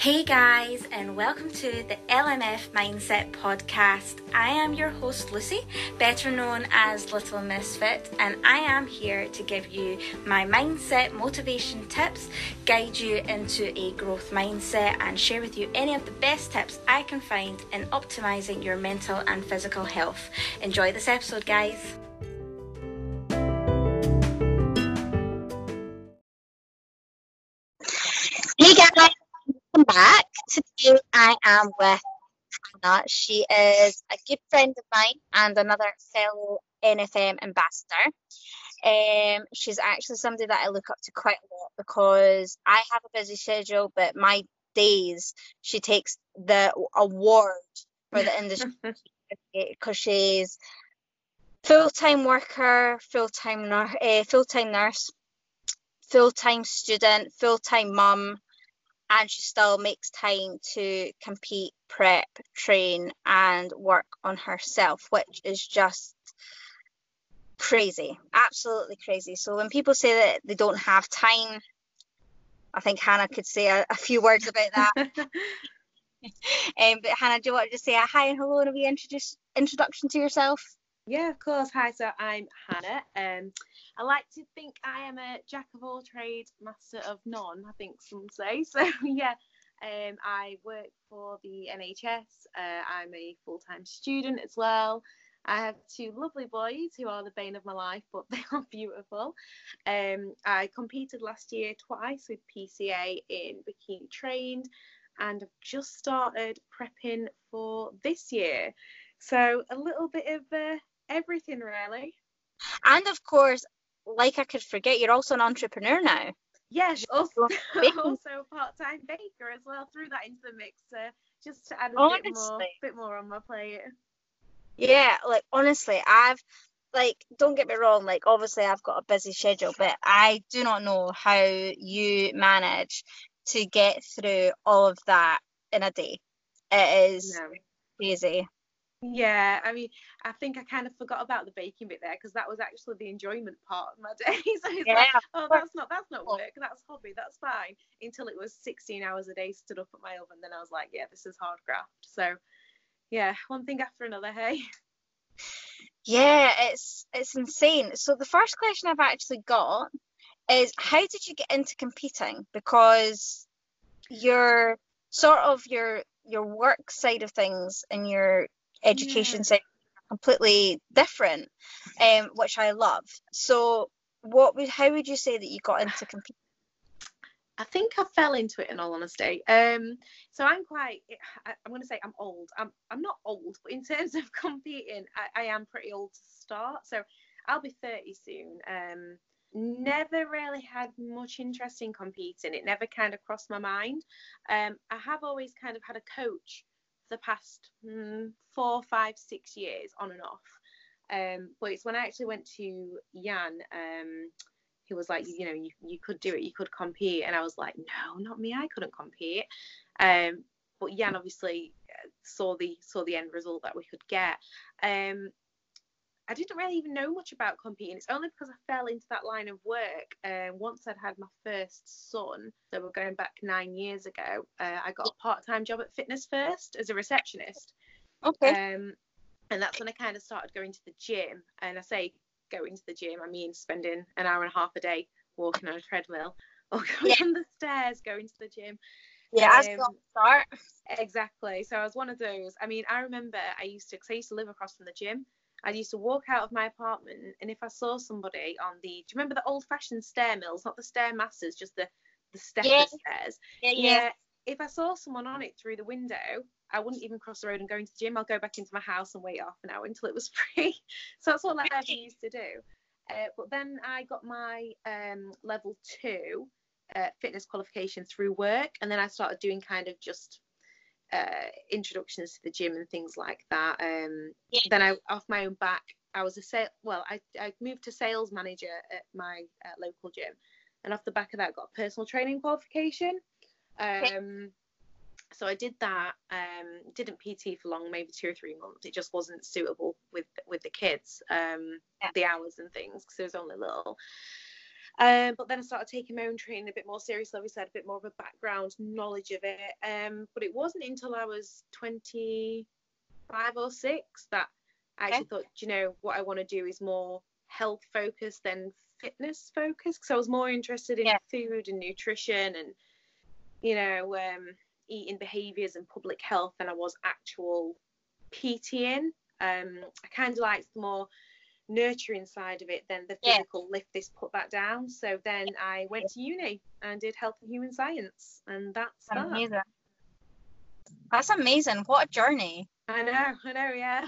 Hey guys, and welcome to the LMF Mindset Podcast. I am your host Lucy, better known as Little Misfit, and I am here to give you my mindset motivation tips, guide you into a growth mindset, and share with you any of the best tips I can find in optimizing your mental and physical health. Enjoy this episode, guys. Today I am with Hannah. She is a good friend of mine and another fellow NFM ambassador. Um, she's actually somebody that I look up to quite a lot because I have a busy schedule, but my days she takes the award for the industry because she's full-time worker, full-time nurse, uh, full-time nurse, full-time student, full-time mum, and she still makes time to compete, prep, train, and work on herself, which is just crazy, absolutely crazy. So when people say that they don't have time, I think Hannah could say a, a few words about that. um, but Hannah, do you want to just say a hi and hello and a wee introduce, introduction to yourself? Yeah, of course. Hi, so I'm Hannah. Um, I like to think I am a jack of all trades, master of none. I think some say. So yeah, um, I work for the NHS. Uh, I'm a full-time student as well. I have two lovely boys who are the bane of my life, but they are beautiful. Um, I competed last year twice with PCA in bikini trained, and I've just started prepping for this year. So a little bit of uh, everything really. And of course, like I could forget, you're also an entrepreneur now. Yes, also, also a part-time baker as well. Threw that into the mix uh, just to add a honestly, bit more, bit more on my plate. Yeah, like honestly, I've like don't get me wrong, like obviously I've got a busy schedule, but I do not know how you manage to get through all of that in a day. It is no. crazy. Yeah, I mean, I think I kind of forgot about the baking bit there because that was actually the enjoyment part of my day. so it's yeah. like, oh, that's not that's not work, that's hobby, that's fine. Until it was 16 hours a day stood up at my oven, then I was like, yeah, this is hard graft. So, yeah, one thing after another. Hey. Yeah, it's it's insane. So the first question I've actually got is, how did you get into competing? Because your sort of your your work side of things and your education yeah. sector completely different, um, which I love. So, what would how would you say that you got into competing? I think I fell into it in all honesty. Um, so I'm quite, I, am going to say I'm old. I'm, I'm not old, but in terms of competing, I, I am pretty old to start. So I'll be 30 soon. Um, never really had much interest in competing. It never kind of crossed my mind. Um, I have always kind of had a coach the past mm, four, five, six years on and off. Um, but it's when I actually went to Jan, um, he was like, you know, you, you could do it, you could compete. And I was like, no, not me, I couldn't compete. Um, but Jan obviously uh, saw the saw the end result that we could get. Um, I didn't really even know much about competing. It's only because I fell into that line of work. Uh, once I'd had my first son, so we're going back nine years ago, uh, I got a part time job at Fitness First as a receptionist. Okay. Um, and that's when I kind of started going to the gym. And I say going to the gym, I mean spending an hour and a half a day walking on a treadmill or going yeah. on the stairs going to the gym. Yeah, um, start. Exactly. So I was one of those. I mean, I remember I used to, because I used to live across from the gym. I used to walk out of my apartment, and if I saw somebody on the, do you remember the old-fashioned stair mills, not the stairmasters, just the the stepper yeah. stairs? Yeah, yeah, yeah. If I saw someone on it through the window, I wouldn't even cross the road and go into the gym. I'll go back into my house and wait half an hour until it was free. so that's all I ever used to do. Uh, but then I got my um, level two uh, fitness qualification through work, and then I started doing kind of just uh, introductions to the gym and things like that. Um, yeah. Then I, off my own back, I was a sale. Well, I, I moved to sales manager at my uh, local gym, and off the back of that, I got a personal training qualification. Um, so I did that. Um, didn't PT for long, maybe two or three months. It just wasn't suitable with with the kids, um, yeah. the hours and things, because it was only little. Um, but then I started taking my own training a bit more seriously. Obviously, I had a bit more of a background knowledge of it. Um, but it wasn't until I was 25 or six that I actually okay. thought, you know, what I want to do is more health focused than fitness focused. Because I was more interested in yeah. food and nutrition and, you know, um, eating behaviours and public health than I was actual PTing. Um, I kind of liked the more nurturing side of it than the physical yeah. lift this put that down. So then i went to uni and did health and human science and that's amazing. That. that's amazing. What a journey. I know i know yeah.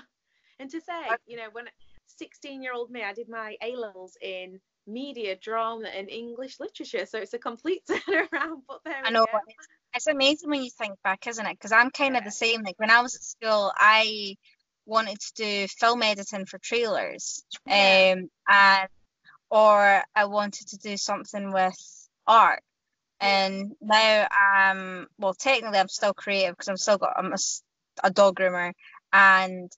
And to say you know when 16 year old me i did my a levels in media drama and english literature. So it's a complete turnaround but there i know it's, it's amazing when you think back isn't it? Because i'm kind of the same like when i was at school i wanted to do film editing for trailers, yeah. um, and or I wanted to do something with art. And now I'm well, technically I'm still creative because I'm still got I'm a, a dog groomer and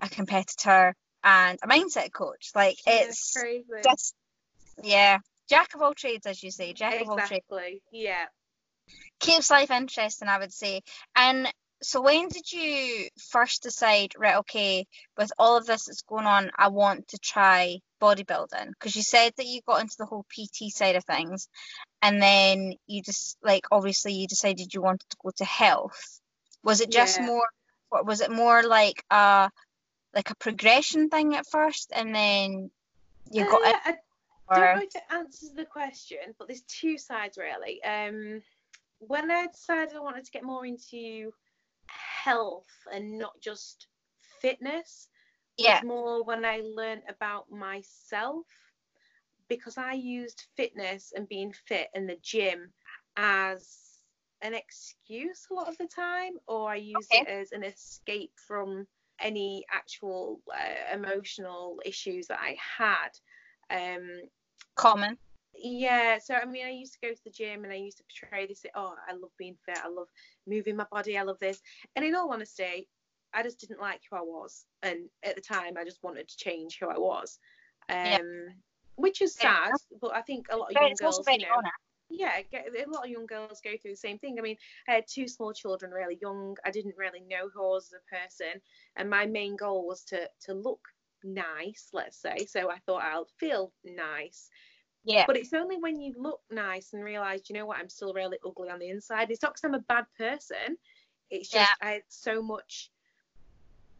a competitor and a mindset coach. Like it's just yeah, jack of all trades, as you say, jack exactly. of all trades. Yeah. Keeps life interesting, I would say. And so when did you first decide right okay with all of this that's going on i want to try bodybuilding? Because you said that you got into the whole pt side of things and then you just like obviously you decided you wanted to go to health. Was it just yeah. more was it more like a like a progression thing at first and then you got uh, it I don't know if it answers the question but there's two sides really. Um when I decided I wanted to get more into health and not just fitness yeah. more when I learned about myself because I used fitness and being fit in the gym as an excuse a lot of the time, or I used okay. it as an escape from any actual uh, emotional issues that I had. Um, Common yeah so i mean i used to go to the gym and i used to portray this oh i love being fit. I love moving my body. I love this. And in all honesty i just didn't like who i was. And at the time i just wanted to change who i was. Um yeah. which is sad yeah. but i think a lot of young girls you know yeah a lot of young girls go through the same thing. I mean i had two small children really young. I didn't really know who i was as a person. And my main goal was to to look nice let's say. So i thought i'll feel nice yeah. But it's only when you look nice and realise, you know what, I'm still really ugly on the inside. It's not because I'm a bad person. It's just yeah. I had so much.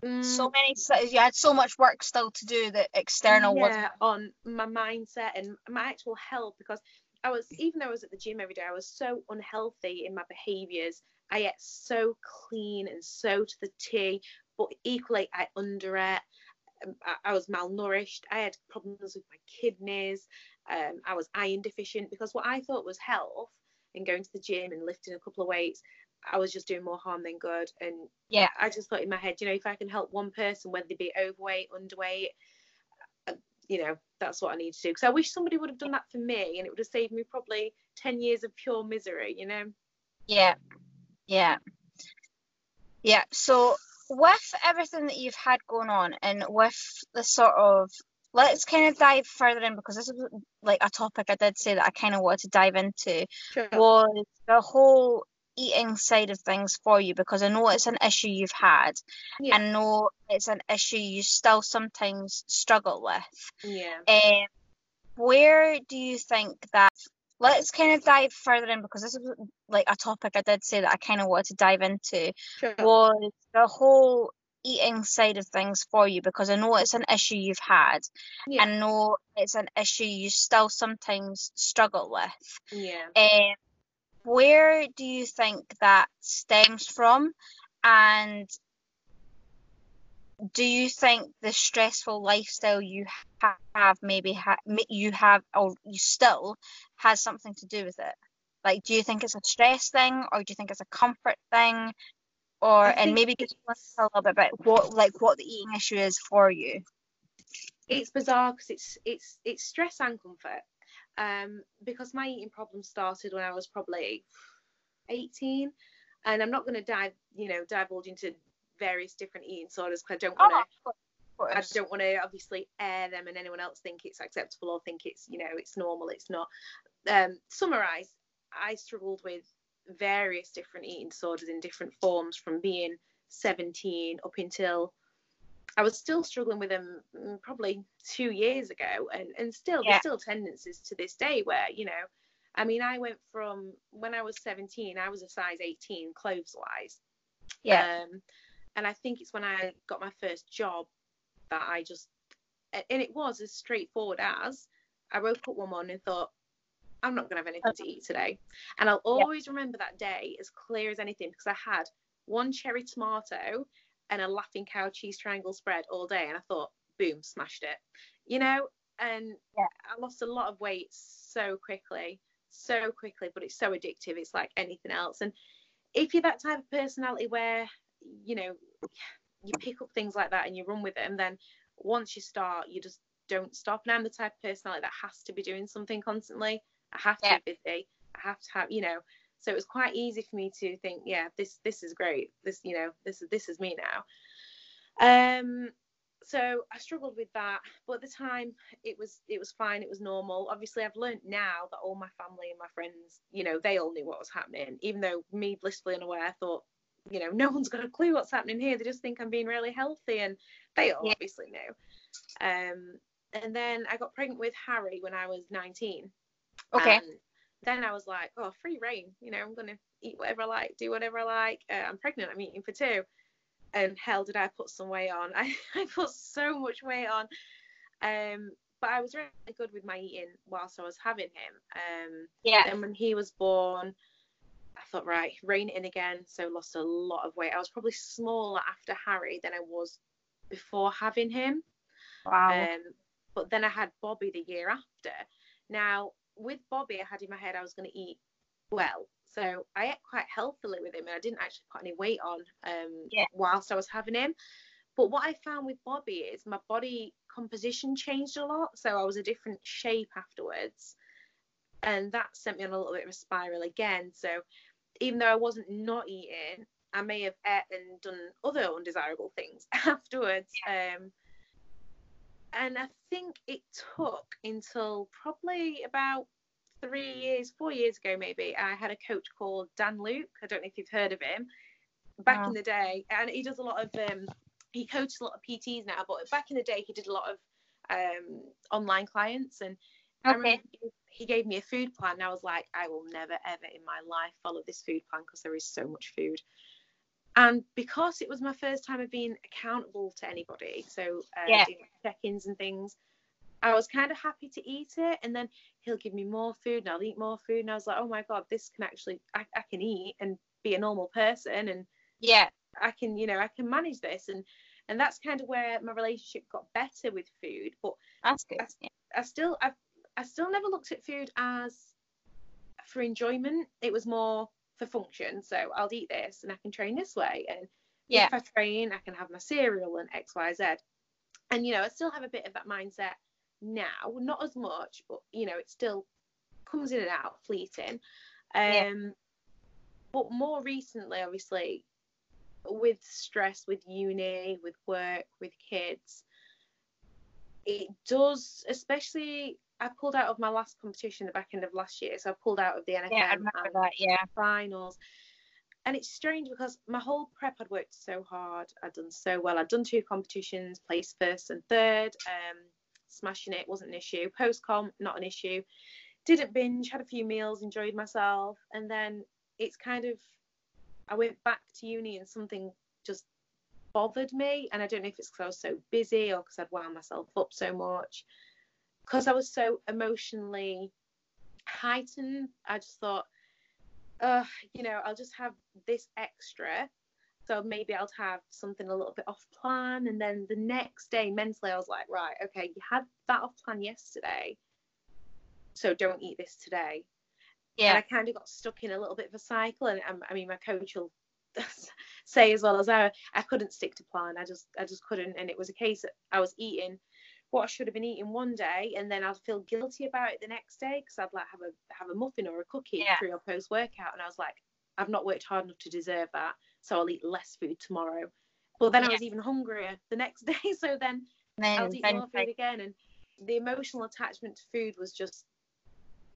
Mm, so many. You had so much work still to do that external yeah, on my mindset and my actual health because I was even though I was at the gym every day, I was so unhealthy in my behaviours. I ate so clean and so to the T, but equally I underate. I was malnourished. I had problems with my kidneys. Um, I was iron deficient because what I thought was health and going to the gym and lifting a couple of weights, I was just doing more harm than good. And yeah, I just thought in my head, you know, if I can help one person, whether they be overweight, underweight, uh, you know, that's what I need to do. Because I wish somebody would have done that for me, and it would have saved me probably ten years of pure misery. You know. Yeah. Yeah. Yeah. So with everything that you've had going on and with the sort of let's kind of dive further in because this is like a topic I did say that I kind of wanted to dive into sure. was the whole eating side of things for you because I know it's an issue you've had. Yeah. I know it's an issue you still sometimes struggle with. Yeah. Um, where do you think that let's kind of dive further in because this is like a topic I did say that I kind of wanted to dive into sure. was the whole eating side of things for you because I know it's an issue you've had. Yeah. I know it's an issue you still sometimes struggle with. Yeah. Um, where do you think that stems from? And do you think the stressful lifestyle you have maybe ha- you have or you still has something to do with it? Like, do you think it's a stress thing or do you think it's a comfort thing? Or and maybe just a little bit about what like what the eating issue is for you. It's bizarre because it's it's it's stress and comfort. Um, because my eating problem started when I was probably 18, and I'm not going to dive you know divulge into various different eating disorders because I don't want to. I don't want to obviously air them and anyone else think it's acceptable or think it's you know it's normal. It's not. Um, summarize. I struggled with various different eating disorders in different forms from being 17 up until I was still struggling with them mm, probably two years ago, and and still yeah. there's still tendencies to this day where you know, I mean, I went from when I was 17, I was a size 18 clothes wise, yeah, um, and I think it's when I got my first job that I just, and it was as straightforward as I woke up one morning and thought. I'm not going to have anything to um, eat today. And I'll always yeah. remember that day as clear as anything because I had one cherry tomato and a laughing cow cheese triangle spread all day and I thought boom smashed it you know and yeah. I lost a lot of weight so quickly so quickly but it's so addictive it's like anything else and if you're that type of personality where you know you pick up things like that and you run with them then once you start you just don't stop and I'm the type of personality that has to be doing something constantly I have to yeah. be busy I have to have you know so it was quite easy for me to think, yeah, this this is great. This you know this is this is me now. Um, so I struggled with that, but at the time it was it was fine. It was normal. Obviously, I've learned now that all my family and my friends, you know, they all knew what was happening. Even though me blissfully unaware, I thought, you know, no one's got a clue what's happening here. They just think I'm being really healthy, and they all yeah. obviously knew. Um, and then I got pregnant with Harry when I was 19. Okay then I was like, oh, free reign. You know, I'm gonna eat whatever I like, do whatever I like. Uh, I'm pregnant. I'm eating for two. And hell, did I put some weight on? I, I put so much weight on. Um, but I was really good with my eating whilst I was having him. Um, yeah. Then when he was born, I thought, right, rein it in again. So lost a lot of weight. I was probably smaller after Harry than I was before having him. Wow. Um, but then I had Bobby the year after. Now with Bobby, I had in my head I was going to eat well. So I ate quite healthily with him and I didn't actually put any weight on um, yeah. whilst I was having him. But what I found with Bobby is my body composition changed a lot. So I was a different shape afterwards. And that sent me on a little bit of a spiral again. So even though I wasn't not eating, I may have ate and done other undesirable things afterwards. Yeah. Um, and I think it took until probably about three years, four years ago, maybe. I had a coach called Dan Luke. I don't know if you've heard of him. Back in the day, and he does a lot of um, he coaches a lot of PTs now, but back in the day, he did a lot of um, online clients, and okay. he gave me a food plan. And I was like, I will never ever in my life follow this food plan because there is so much food. And because it was my first time of being accountable to anybody, so uh, yeah. doing check-ins and things, I was kind of happy to eat it. And then he'll give me more food, and I'll eat more food. And I was like, oh my god, this can actually, I, I can eat and be a normal person, and yeah, I can, you know, I can manage this. And and that's kind of where my relationship got better with food. But that's good. I, yeah. I still, I, I still never looked at food as for enjoyment. It was more for function. So I'll eat this and I can train this way. And yeah. if I train, I can have my cereal and X, Y, Z. And you know, I still have a bit of that mindset now, not as much, but you know, it still comes in and out, fleeting. Um, yeah. But more recently, obviously, with stress, with uni, with work, with kids, it does, especially I pulled out of my last competition the back end of last year, so I pulled out of the NFM yeah, that, yeah. finals. And it's strange because my whole prep had worked so hard. I'd done so well. I'd done two competitions, placed first and third. Um, smashing it wasn't an issue. Post com, not an issue. Didn't binge, had a few meals, enjoyed myself, and then it's kind of I went back to uni and something just bothered me. And I don't know if it's because I was so busy or because I'd wound myself up so much because I was so emotionally heightened, I just thought, uh, you know, I'll just have this extra. So maybe I'll have something a little bit off plan. And then the next day, mentally, I was like, right, okay, you had that off plan yesterday. So don't eat this today. Yeah. And I kind of got stuck in a little bit of a cycle. And um, I mean, my coach will say as well as I, I couldn't stick to plan. I just, I just couldn't. And it was a case that I was eating what I should have been eating one day, and then I'd feel guilty about it the next day because I'd like have a have a muffin or a cookie yeah. pre or post workout, and I was like, I've not worked hard enough to deserve that, so I'll eat less food tomorrow. But then I was even hungrier the next day. So then then I was eat then more food again, and the emotional attachment to food was just,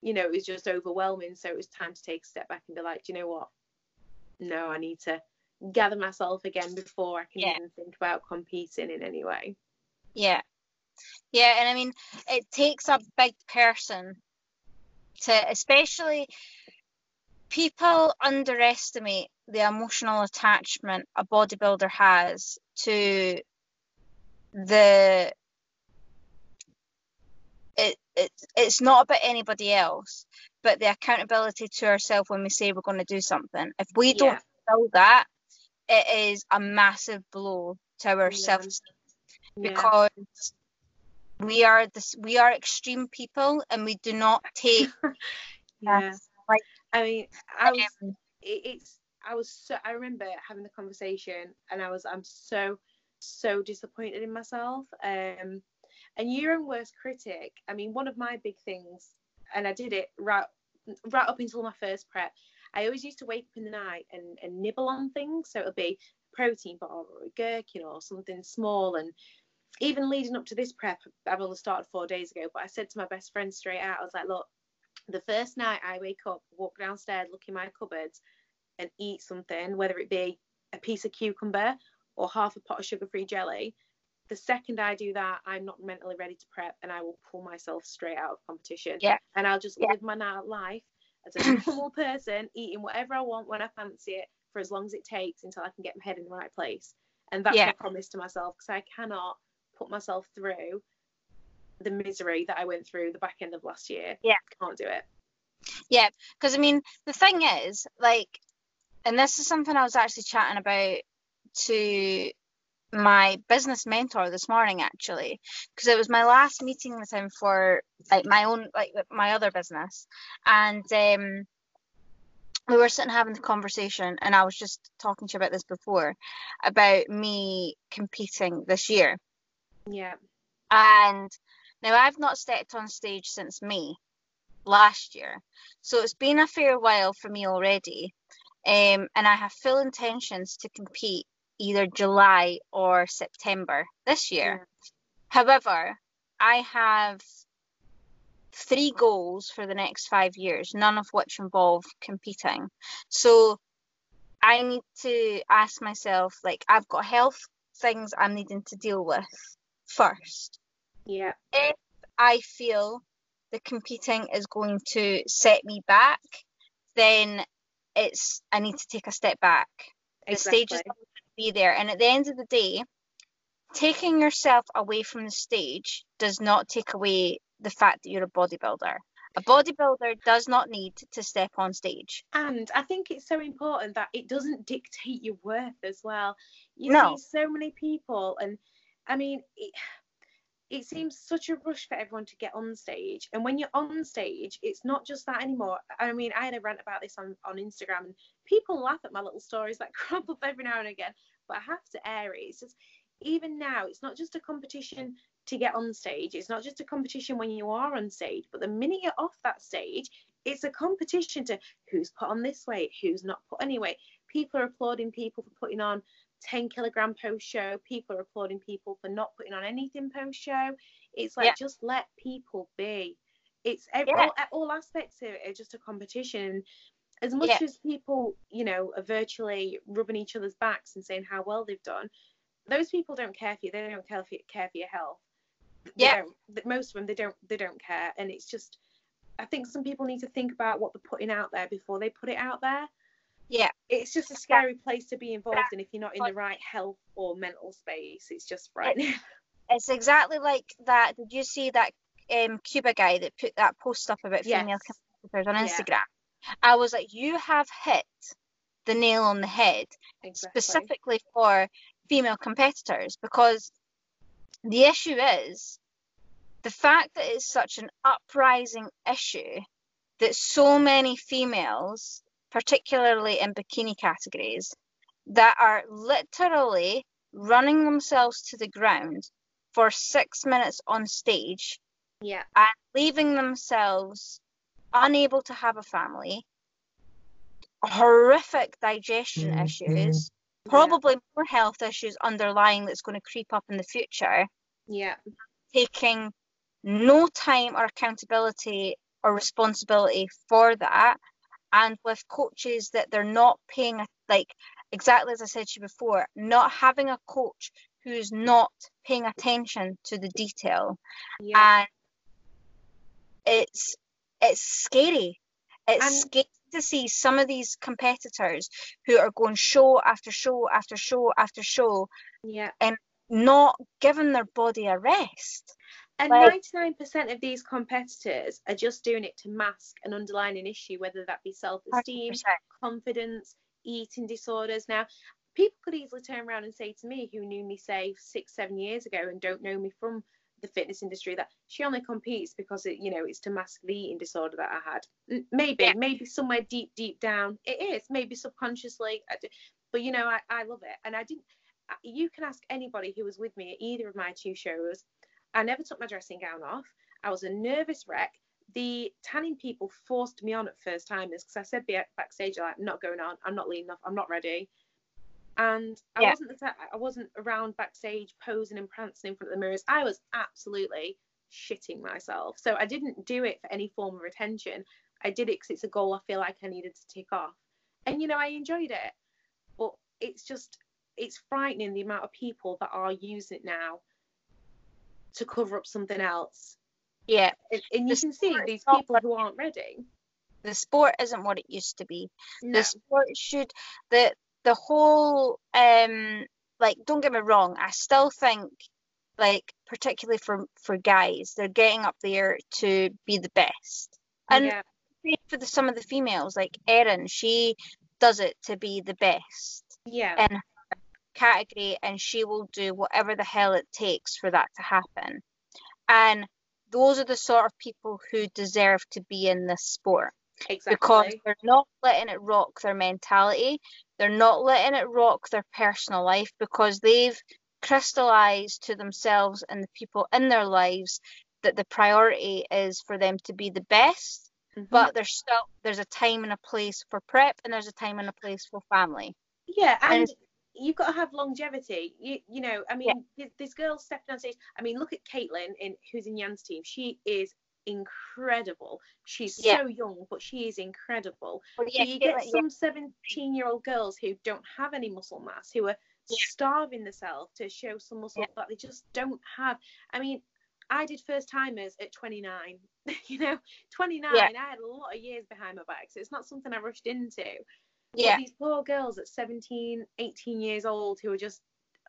you know, it was just overwhelming. So it was time to take a step back and be like, do you know what? No, I need to gather myself again before I can Yeah. even think about competing in any way. Yeah. Yeah, and I mean, it takes a big person to, especially people underestimate the emotional attachment a bodybuilder has to the it, it it's not about anybody else but the accountability to ourselves when we say we're going to do something if we Yeah. don't feel that it is a massive blow to our Yeah. self Yeah. because we are this we are extreme people and we do not take yeah. like I mean, I was um, it's I was so I remember having the conversation and I was I'm so so disappointed in myself um and your own worst critic. I mean one of my big things and I did it right right up until my first prep I always used to wake up in the night and, and nibble on things. So it'll be protein bar or a gherkin or something small and even leading up to this prep I've only started four days ago but I said to my best friend straight out I was like look the first night I wake up, walk downstairs, look in my cupboards, and eat something, whether it be a piece of cucumber or half a pot of sugar free jelly, the second I do that, I'm not mentally ready to prep and I will pull myself straight out of competition. Yeah. And I'll just Yeah. live my life as a normal person, eating whatever I want when I fancy it for as long as it takes until I can get my head in the right place. And that's Yeah. my promise to myself because I cannot put myself through the misery that I went through the back end of last year. Yeah. Can't do it. yeah because i mean the thing is like and this is something i was actually chatting about to my business mentor this morning actually because it was my last meeting with him for like my own like my other business and um we were sitting having the conversation and i was just talking to you about this before about me competing this year Yeah. and now I've not stepped on stage since May last year, so it's been a fair while for me already. Um, and I have full intentions to compete either July or September this year. However, I have three goals for the next five years, none of which involve competing. So I need to ask myself, like, I've got health things I'm needing to deal with first Yeah. if I feel the competing is going to set me back, then it's I need to take a step back. The stage is going to be there, and at the end of the day, taking yourself away from the stage does not take away the fact that you're a bodybuilder. A bodybuilder does not need to step on stage. And I think it's so important that it doesn't dictate your worth as well. You No. see so many people, and I mean, it, it seems such a rush for everyone to get on stage. And when you're on stage, it's not just that anymore. I mean, I had a rant about this on, on Instagram, and people laugh at my little stories that crop up every now and again, but I have to air it. It's just, even now, it's not just a competition to get on stage, it's not just a competition when you are on stage, but the minute you're off that stage, it's a competition to who's put on this weight, who's not put any weight. People are applauding people for putting on 10 kilogram post show. People are applauding people for not putting on anything post show. It's like Yeah. just let people be. It's ev- Yeah. all, all aspects of it are just a competition. As much Yeah. as people, you know, are virtually rubbing each other's backs and saying how well they've done, those people don't care for you. They don't care for, care for your health. They Yeah. most of them they don't they don't care, and it's just. I think some people need to think about what they're putting out there before they put it out there Yeah. it's just a scary place to be involved in if you're not in the right health or mental space. It's just frightening. It's exactly like that. Did you see that um, Cuba guy that put that post up about Yes. female competitors on Yeah. Instagram? I was like, you have hit the nail on the head exactly. specifically for female competitors because the issue is the fact that it's such an uprising issue that so many females, particularly in bikini categories, that are literally running themselves to the ground for six minutes on stage Yeah. and leaving themselves unable to have a family, horrific digestion mm-hmm. issues, probably more health issues underlying that's going to creep up in the future, Yeah. taking no time or accountability or responsibility for that, and with coaches that they're not paying like exactly as I said to you before, not having a coach who's not paying attention to the detail Yeah. and it's it's scary. It's And- scary to see some of these competitors who are going show after show after show after show, yeah. And not giving their body a rest. And Like- 99% of these competitors are just doing it to mask an underlying issue, whether that be self esteem, confidence, eating disorders. Now, people could easily turn around and say to me, who knew me, say, six, seven years ago and don't know me from the fitness industry, that she only competes because it, you know, it's to mask the eating disorder that I had. Maybe, Yeah. maybe somewhere deep, deep down it is, maybe subconsciously. But you know, I, I love it, and I didn't. You can ask anybody who was with me at either of my two shows. I never took my dressing gown off. I was a nervous wreck. The tanning people forced me on at first timers because I said backstage, like, I'm not going on. I'm not leaning enough. I'm not ready. And I Yeah. wasn't the I wasn't around backstage posing and prancing in front of the mirrors. I was absolutely shitting myself. So I didn't do it for any form of attention. I did it because it's a goal I feel like I needed to tick off. And you know, I enjoyed it. But it's just it's frightening the amount of people that are using it now to cover up something else. Yeah, And, and you The can see these people who aren't ready. the sport isn't what it used to be. No. The sport should the the whole um like don't get me wrong, I still think like particularly for for guys, they're getting up there to be the best. And yeah, for the, some of the females, like Erin, she does it to be the best yeah, her category, and she will do whatever the hell it takes for that to happen. And those are the sort of people who deserve to be in this sport exactly. because they're not letting it rock their mentality. They're not letting it rock their personal life because they've crystallized to themselves and the people in their lives that the priority is for them to be the best Mhm. but there's still there's a time and a place for prep and there's a time and a place for family Yeah, And and you've got to have longevity. You, you know, I mean, this, this girl stepping on stage. I mean, look at Caitlin, in who's in Jan's team. She is incredible. She's Yeah. so young, but she is incredible. Well, But you get yeah, some 17 year old girls who don't have any muscle mass, who are Yeah. starving themselves to show some muscle Yeah. that they just don't have. I mean, I did first timers at 29. you know, 29, Yeah. I had a lot of years behind my back, so it's not something I rushed into. Yeah. These poor girls at 17, 18 years old who are just,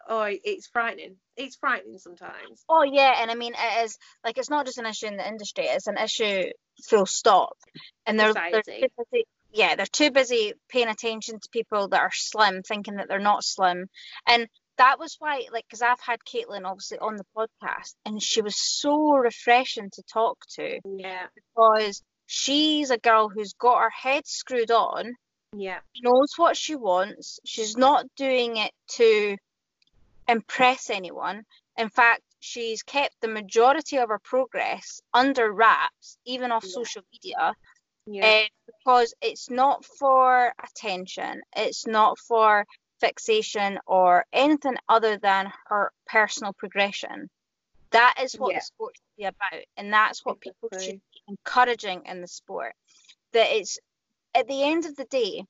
oh, it's frightening. It's frightening sometimes. oh yeah and i mean it is like it's not just an issue in the industry it's an issue full stop. And they're, they're too busy, yeah they're too busy paying attention to people that are slim thinking that they're not slim. And that was why like because i've had caitlin obviously on the podcast and she was so refreshing to talk to Yeah, because she's a girl who's got her head screwed on yeah, knows what she wants. She's not doing it to impress anyone. In fact, she's kept the majority of her progress under wraps, even off Yeah. social media, yeah, eh, because it's not for attention, it's not for fixation or anything other than her personal progression. That is what Yeah. the sport should be about, and that's what people should be encouraging in the sport. That it's at the end of the day,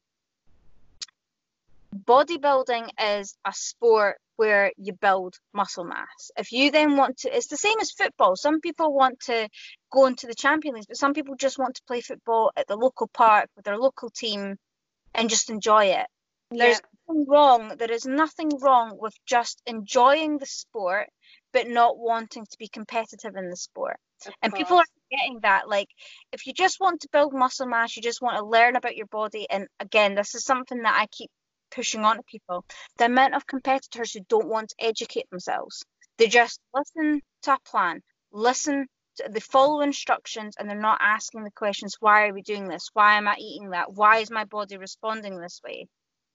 bodybuilding is a sport where you build muscle mass. If you then want to, it's the same as football. Some people want to go into the champion League, but some people just want to play football at the local park with their local team and just enjoy it. There's nothing wrong. There is nothing wrong with just enjoying the sport, but not wanting to be competitive in the sport. Of And people are course. getting that. Like, if you just want to build muscle mass, you just want to learn about your body. And again, this is something that I keep pushing on to people. The amount of competitors who don't want to educate themselves, they just listen to a plan, listen, to, they follow instructions, and they're not asking the questions why are we doing this? Why am I eating that? Why is my body responding this way?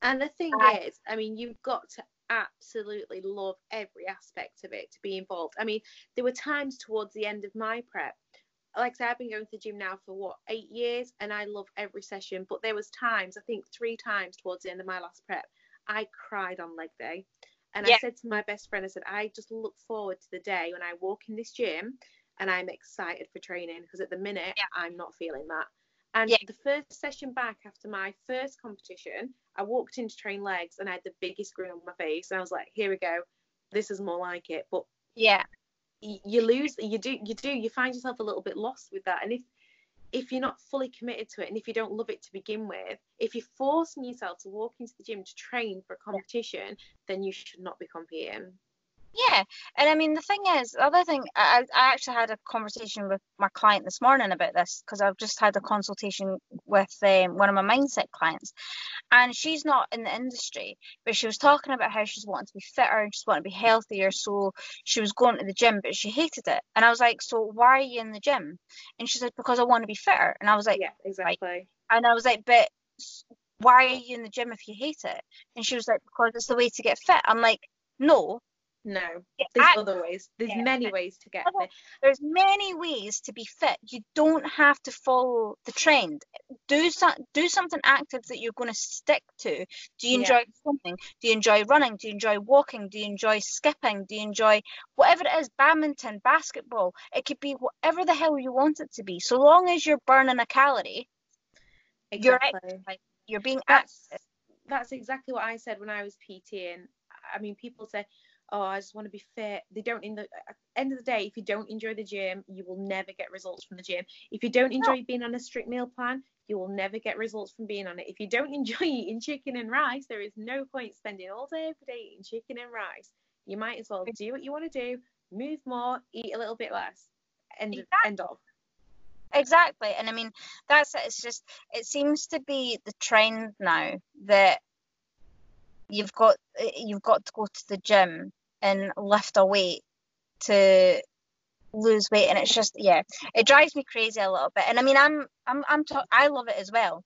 And the thing I- is, I mean, you've got to absolutely love every aspect of it to be involved. I mean, there were times towards the end of my prep, like I said, I've been going to the gym now for what eight years, and I love every session. But there was times, I think three times towards the end of my last prep, I cried on leg day. And Yeah. I said to my best friend, I said, I just look forward to the day when I walk in this gym and I'm excited for training because at the minute Yeah. I'm not feeling that. And Yeah. the first session back after my first competition, I walked into train legs and I had the biggest grin on my face. And I was like, here we go. This is more like it. But Yeah. you lose you do you do you find yourself a little bit lost with that and if if you're not fully committed to it and if you don't love it to begin with if you're forcing yourself to walk into the gym to train for a competition then you should not be competing Yeah, and I mean the thing is, the other thing, I, I actually had a conversation with my client this morning about this because I've just had a consultation with um, one of my mindset clients, and she's not in the industry, but she was talking about how she's wanting to be fitter and she's wanting to be healthier, so she was going to the gym, but she hated it, and I was like, so why are you in the gym? And she said because I want to be fitter, and I was like, yeah exactly and I was like, but why are you in the gym if you hate it? And she was like, because it's the way to get fit. I'm like, no, no Yeah, there's I- other ways there's yeah. many ways to get there. there's many ways to be fit. You don't have to follow the trend. Do some, do something active that you're going to stick to. Do you Yeah. enjoy swimming? Do you enjoy running? Do you enjoy walking? Do you enjoy skipping? Do you enjoy whatever it is, badminton, basketball? It could be whatever the hell you want it to be. So long as you're burning a calorie, you're exactly exercising, you're being that's active. that's exactly what I said when I was PTing. I mean, people say, "Oh, I just want to be fit." They don't. In the end of the day, if you don't enjoy the gym, you will never get results from the gym. If you don't enjoy being on a strict meal plan, you will never get results from being on it. If you don't enjoy eating chicken and rice, there is no point spending all day every day eating chicken and rice. You might as well do what you want to do, move more, eat a little bit less. End of, end of. Exactly. And I mean, that's it. It's just, it seems to be the trend now that you've got you've got to go to the gym and lift a weight to lose weight. And it's just yeah it drives me crazy a little bit. And i mean i'm i'm i'm ta- i love it as well.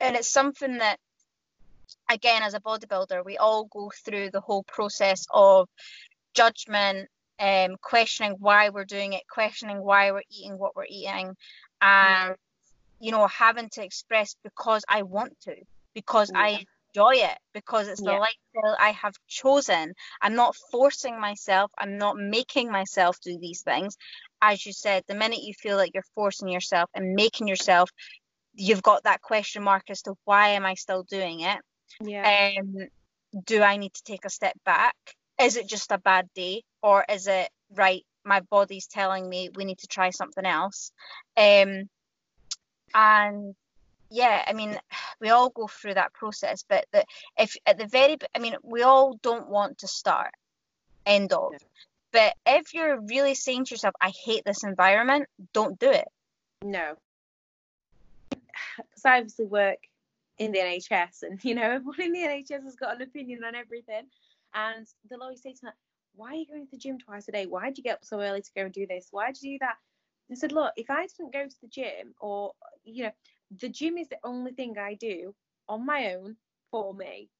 And it's something that again as a bodybuilder we all go through the whole process of judgment um questioning why we're doing it questioning why we're eating what we're eating and you know having to express because i want to because Yeah. i enjoy it because it's the Yeah. lifestyle i have chosen i'm not forcing myself i'm not making myself do these things as you said the minute you feel like you're forcing yourself and making yourself you've got that question mark as to why am i still doing it Yeah. um, do I need to take a step back? Is it just a bad day, or is it right? My body's telling me we need to try something else. Um, and yeah, I mean, we all go through that process, but the, if at the very, I mean, we all don't want to start. End of. Yeah. But if you're really saying to yourself, "I hate this environment," don't do it. No. Because I obviously work in the NHS, and you know, everyone in the NHS has got an opinion on everything. And they'll always say to me, Why are you going to the gym twice a day? Why did you get up so early to go and do this? Why did you do that? I said, Look, if I didn't go to the gym, or, you know, the gym is the only thing I do on my own for me.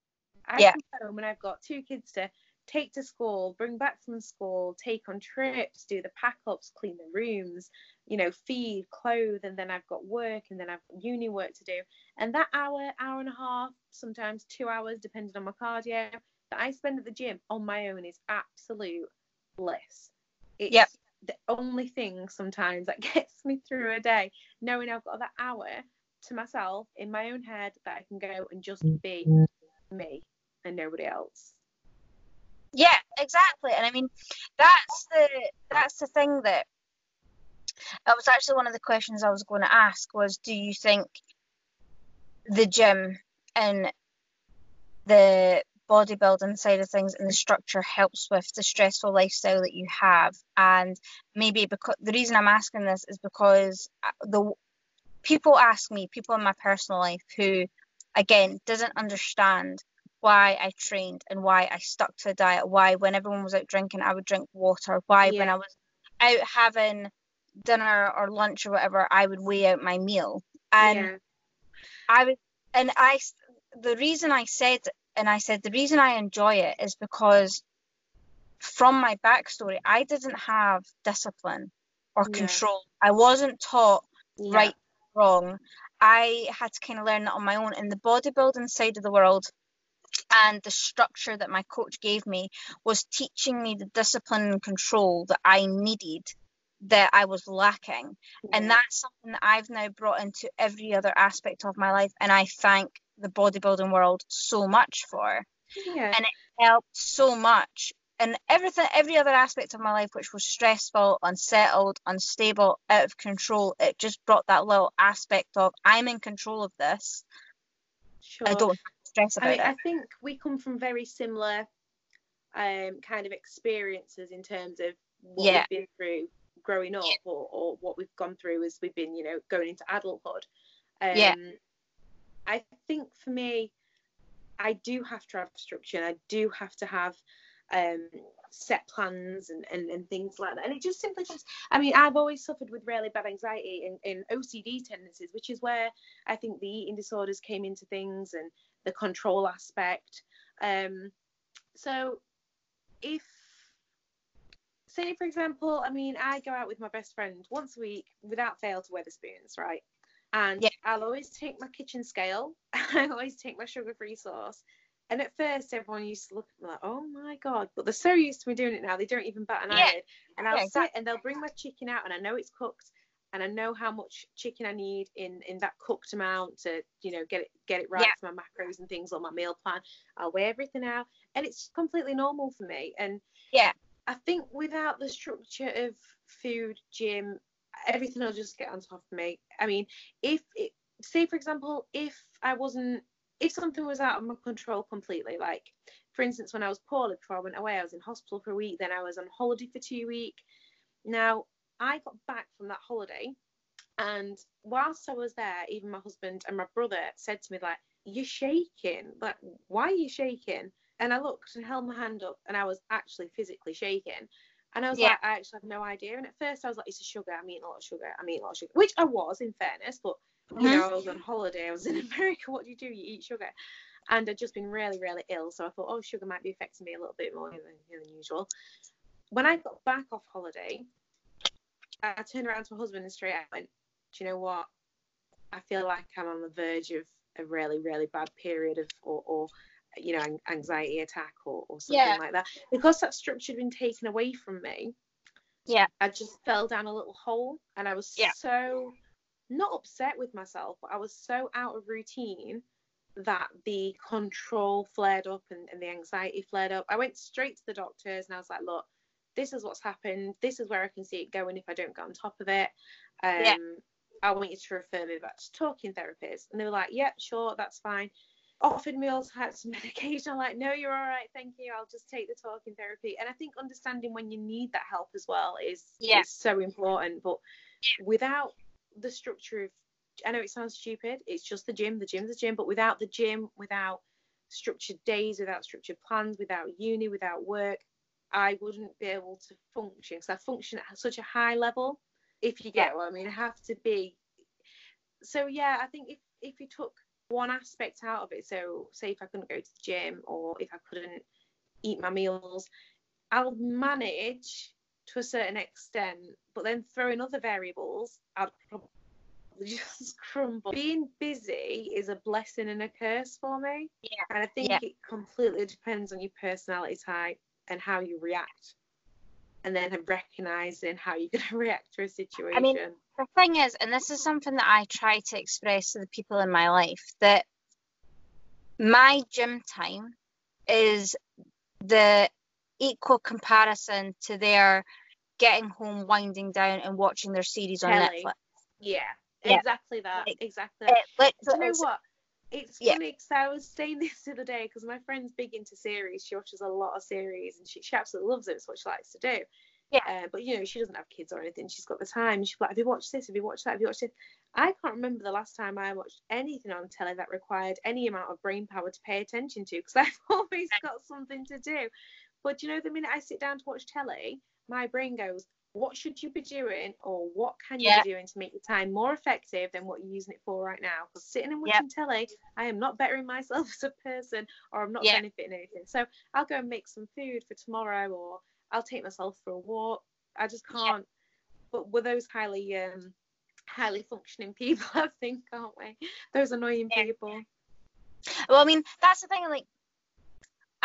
I Yeah. come home and I've got two kids to take to school, bring back from school, take on trips, do the pack ups, clean the rooms, you know, feed, clothe, and then I've got work and then I've got uni work to do. And that hour, hour and a half, sometimes two hours, depending on my cardio, that I spend at the gym on my own is absolute bliss. It's Yep. the only thing sometimes that gets me through a day, knowing I've got that hour to myself in my own head that I can go and just be me and nobody else. Yeah, exactly. And I mean, that's the that's the thing that that was actually one of the questions I was going to ask was, do you think the gym and the bodybuilding side of things and the structure helps with the stressful lifestyle that you have? And maybe because the reason I'm asking this is because uh, the people ask me, people in my personal life who, again, doesn't understand why I trained and why I stuck to a diet, why when everyone was out drinking, I would drink water, why when I was out having dinner or lunch or whatever, I would weigh out my meal. And yeah. I was, and I, the reason I said, and I said the reason I enjoy it is because from my backstory, I didn't have discipline or Yeah. control. I wasn't taught yeah. right, wrong. I had to kind of learn that on my own. In the bodybuilding side of the world, and the structure that my coach gave me was teaching me the discipline and control that I needed that I was lacking. And that's something that I've now brought into every other aspect of my life. And I thank the bodybuilding world so much for. Yeah. And it helped so much. And everything, every other aspect of my life, which was stressful, unsettled, unstable, out of control, it just brought that little aspect of I'm in control of this. sure. I don't stress I about mean, it. I think we come from very similar um, kind of experiences in terms of what Yeah. we've been through growing up or, or what we've gone through as we've been, you know, going into adulthood. Um, Yeah. I think for me, I do have to have structure. and I do have to have um, set plans and, and, and things like that. And it just simply just, I mean, I've always suffered with really bad anxiety and, and OCD tendencies, which is where I think the eating disorders came into things and the control aspect. Um, so if, say, for example, I mean, I go out with my best friend once a week without fail to Wetherspoons, right? And Yeah. I'll always take my kitchen scale. I always take my sugar-free sauce. And at first, everyone used to look at me like, "Oh my god!" But they're so used to me doing it now, they don't even bat an Yeah. eyelid. And I'll Yeah, sit and they'll bring my chicken out, and I know it's cooked, and I know how much chicken I need in in that cooked amount to, you know, get it get it right Yeah. for my macros and things on my meal plan. I'll weigh everything out, and it's completely normal for me. And Yeah. I think without the structure of food, gym, everything will just get on top of me. I mean, if it, say for example, if I wasn't, if something was out of my control completely, like for instance, when I was poorly before I went away, I was in hospital for a week, then I was on holiday for two weeks. Now I got back from that holiday, and whilst I was there, even my husband and my brother said to me like, "You're shaking. Like, why are you shaking?" And I looked and held my hand up, and I was actually physically shaking. And I was Yeah. like, I actually have no idea. And at first, I was like, it's a sugar. I'm eating a lot of sugar. I'm eating a lot of sugar, which I was, in fairness. But you Mhm. know, I was on holiday. I was in America. What do you do? You eat sugar. And I'd just been really, really ill. So I thought, oh, sugar might be affecting me a little bit more than, than usual. When I got back off holiday, I turned around to my husband and straight out went, do you know what? I feel like I'm on the verge of a really, really bad period of, or, or you know, an- anxiety attack or, or something Yeah. like that. Because that structure had been taken away from me, Yeah. I just fell down a little hole and I was Yeah. so not upset with myself, but I was so out of routine that the control flared up and, and the anxiety flared up. I went straight to the doctors and I was like, look, this is what's happened. This is where I can see it going if I don't get on top of it. Um, Yeah. I want you to refer me back to talking therapists. And they were like, yeah, sure, that's fine. Offered me all types of medication. I'm like, no, you're all right, thank you. I'll just take the talking therapy. And I think understanding when you need that help as well is, Yeah. is so important. But without the structure of I know it sounds stupid, it's just the gym, the gym's the gym, but without the gym, without structured days, without structured plans, without uni, without work, I wouldn't be able to function because I function at such a high level. If you get what I mean, I have to be. So yeah, I think if if you took one aspect out of it, so say if I couldn't go to the gym or if I couldn't eat my meals, I'll manage to a certain extent, but then throw in other variables, I'd probably just crumble. Being busy is a blessing and a curse for me. Yeah. And I think Yeah. it completely depends on your personality type and how you react. And then recognizing how you're going to react to a situation. I mean, the thing is, and this is something that I try to express to the people in my life, that my gym time is the equal comparison to their getting home, winding down, and watching their series on Telly. Netflix. yeah, Yeah. exactly that. Like, exactly. It Do you know what? It's Yeah. funny because I was saying this the other day because my friend's big into series. She watches a lot of series and she, she absolutely loves it. It's what she likes to do. Yeah. Uh, but you know, she doesn't have kids or anything. She's got the time. She's like, "Have you watched this? Have you watched that? Have you watched this? I can't remember the last time I watched anything on telly that required any amount of brain power to pay attention to because I've always got something to do. But you know, the minute I sit down to watch telly, my brain goes, "What should you be doing, or what can you Yeah. be doing to make your time more effective than what you're using it for right now?" Because sitting and watching telly, I am not bettering myself as a person, or I'm not benefiting anything. So I'll go and make some food for tomorrow, or I'll take myself for a walk. I just can't. But we're those highly um highly functioning people, I think, aren't we? Those annoying people. Well, I mean, that's the thing. Like,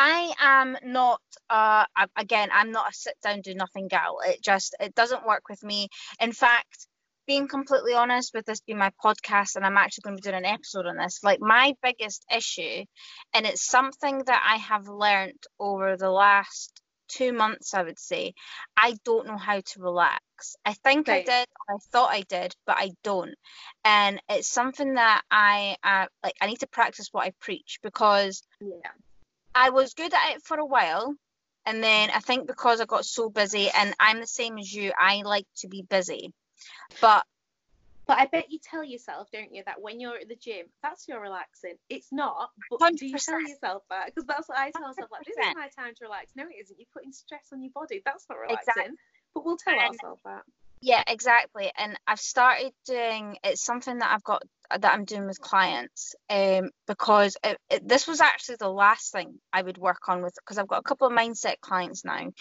I am not. Uh, again, I'm not a sit down do nothing gal. It just it doesn't work with me. In fact, being completely honest with this being my podcast, and I'm actually going to be doing an episode on this. Like my biggest issue, and it's something that I have learned over the last two months, I would say. I don't know how to relax. I think right. I did, I thought I did, but I don't. And it's something that I uh, like. I need to practice what I preach because yeah. I was good at it for a while. And then I think because I got so busy, and I'm the same as you, I like to be busy. But but I bet you tell yourself, don't you, that when you're at the gym, that's your relaxing. It's not, but 100%. do you tell yourself that? Because that's what I tell myself, like, this is my time to relax. No, it isn't. You're putting stress on your body. That's not relaxing. Exactly. But we'll tell ourselves that. Yeah, exactly. And I've started doing it's something that I've got that I'm doing with clients um, because it, it, this was actually the last thing I would work on with because I've got a couple of mindset clients now,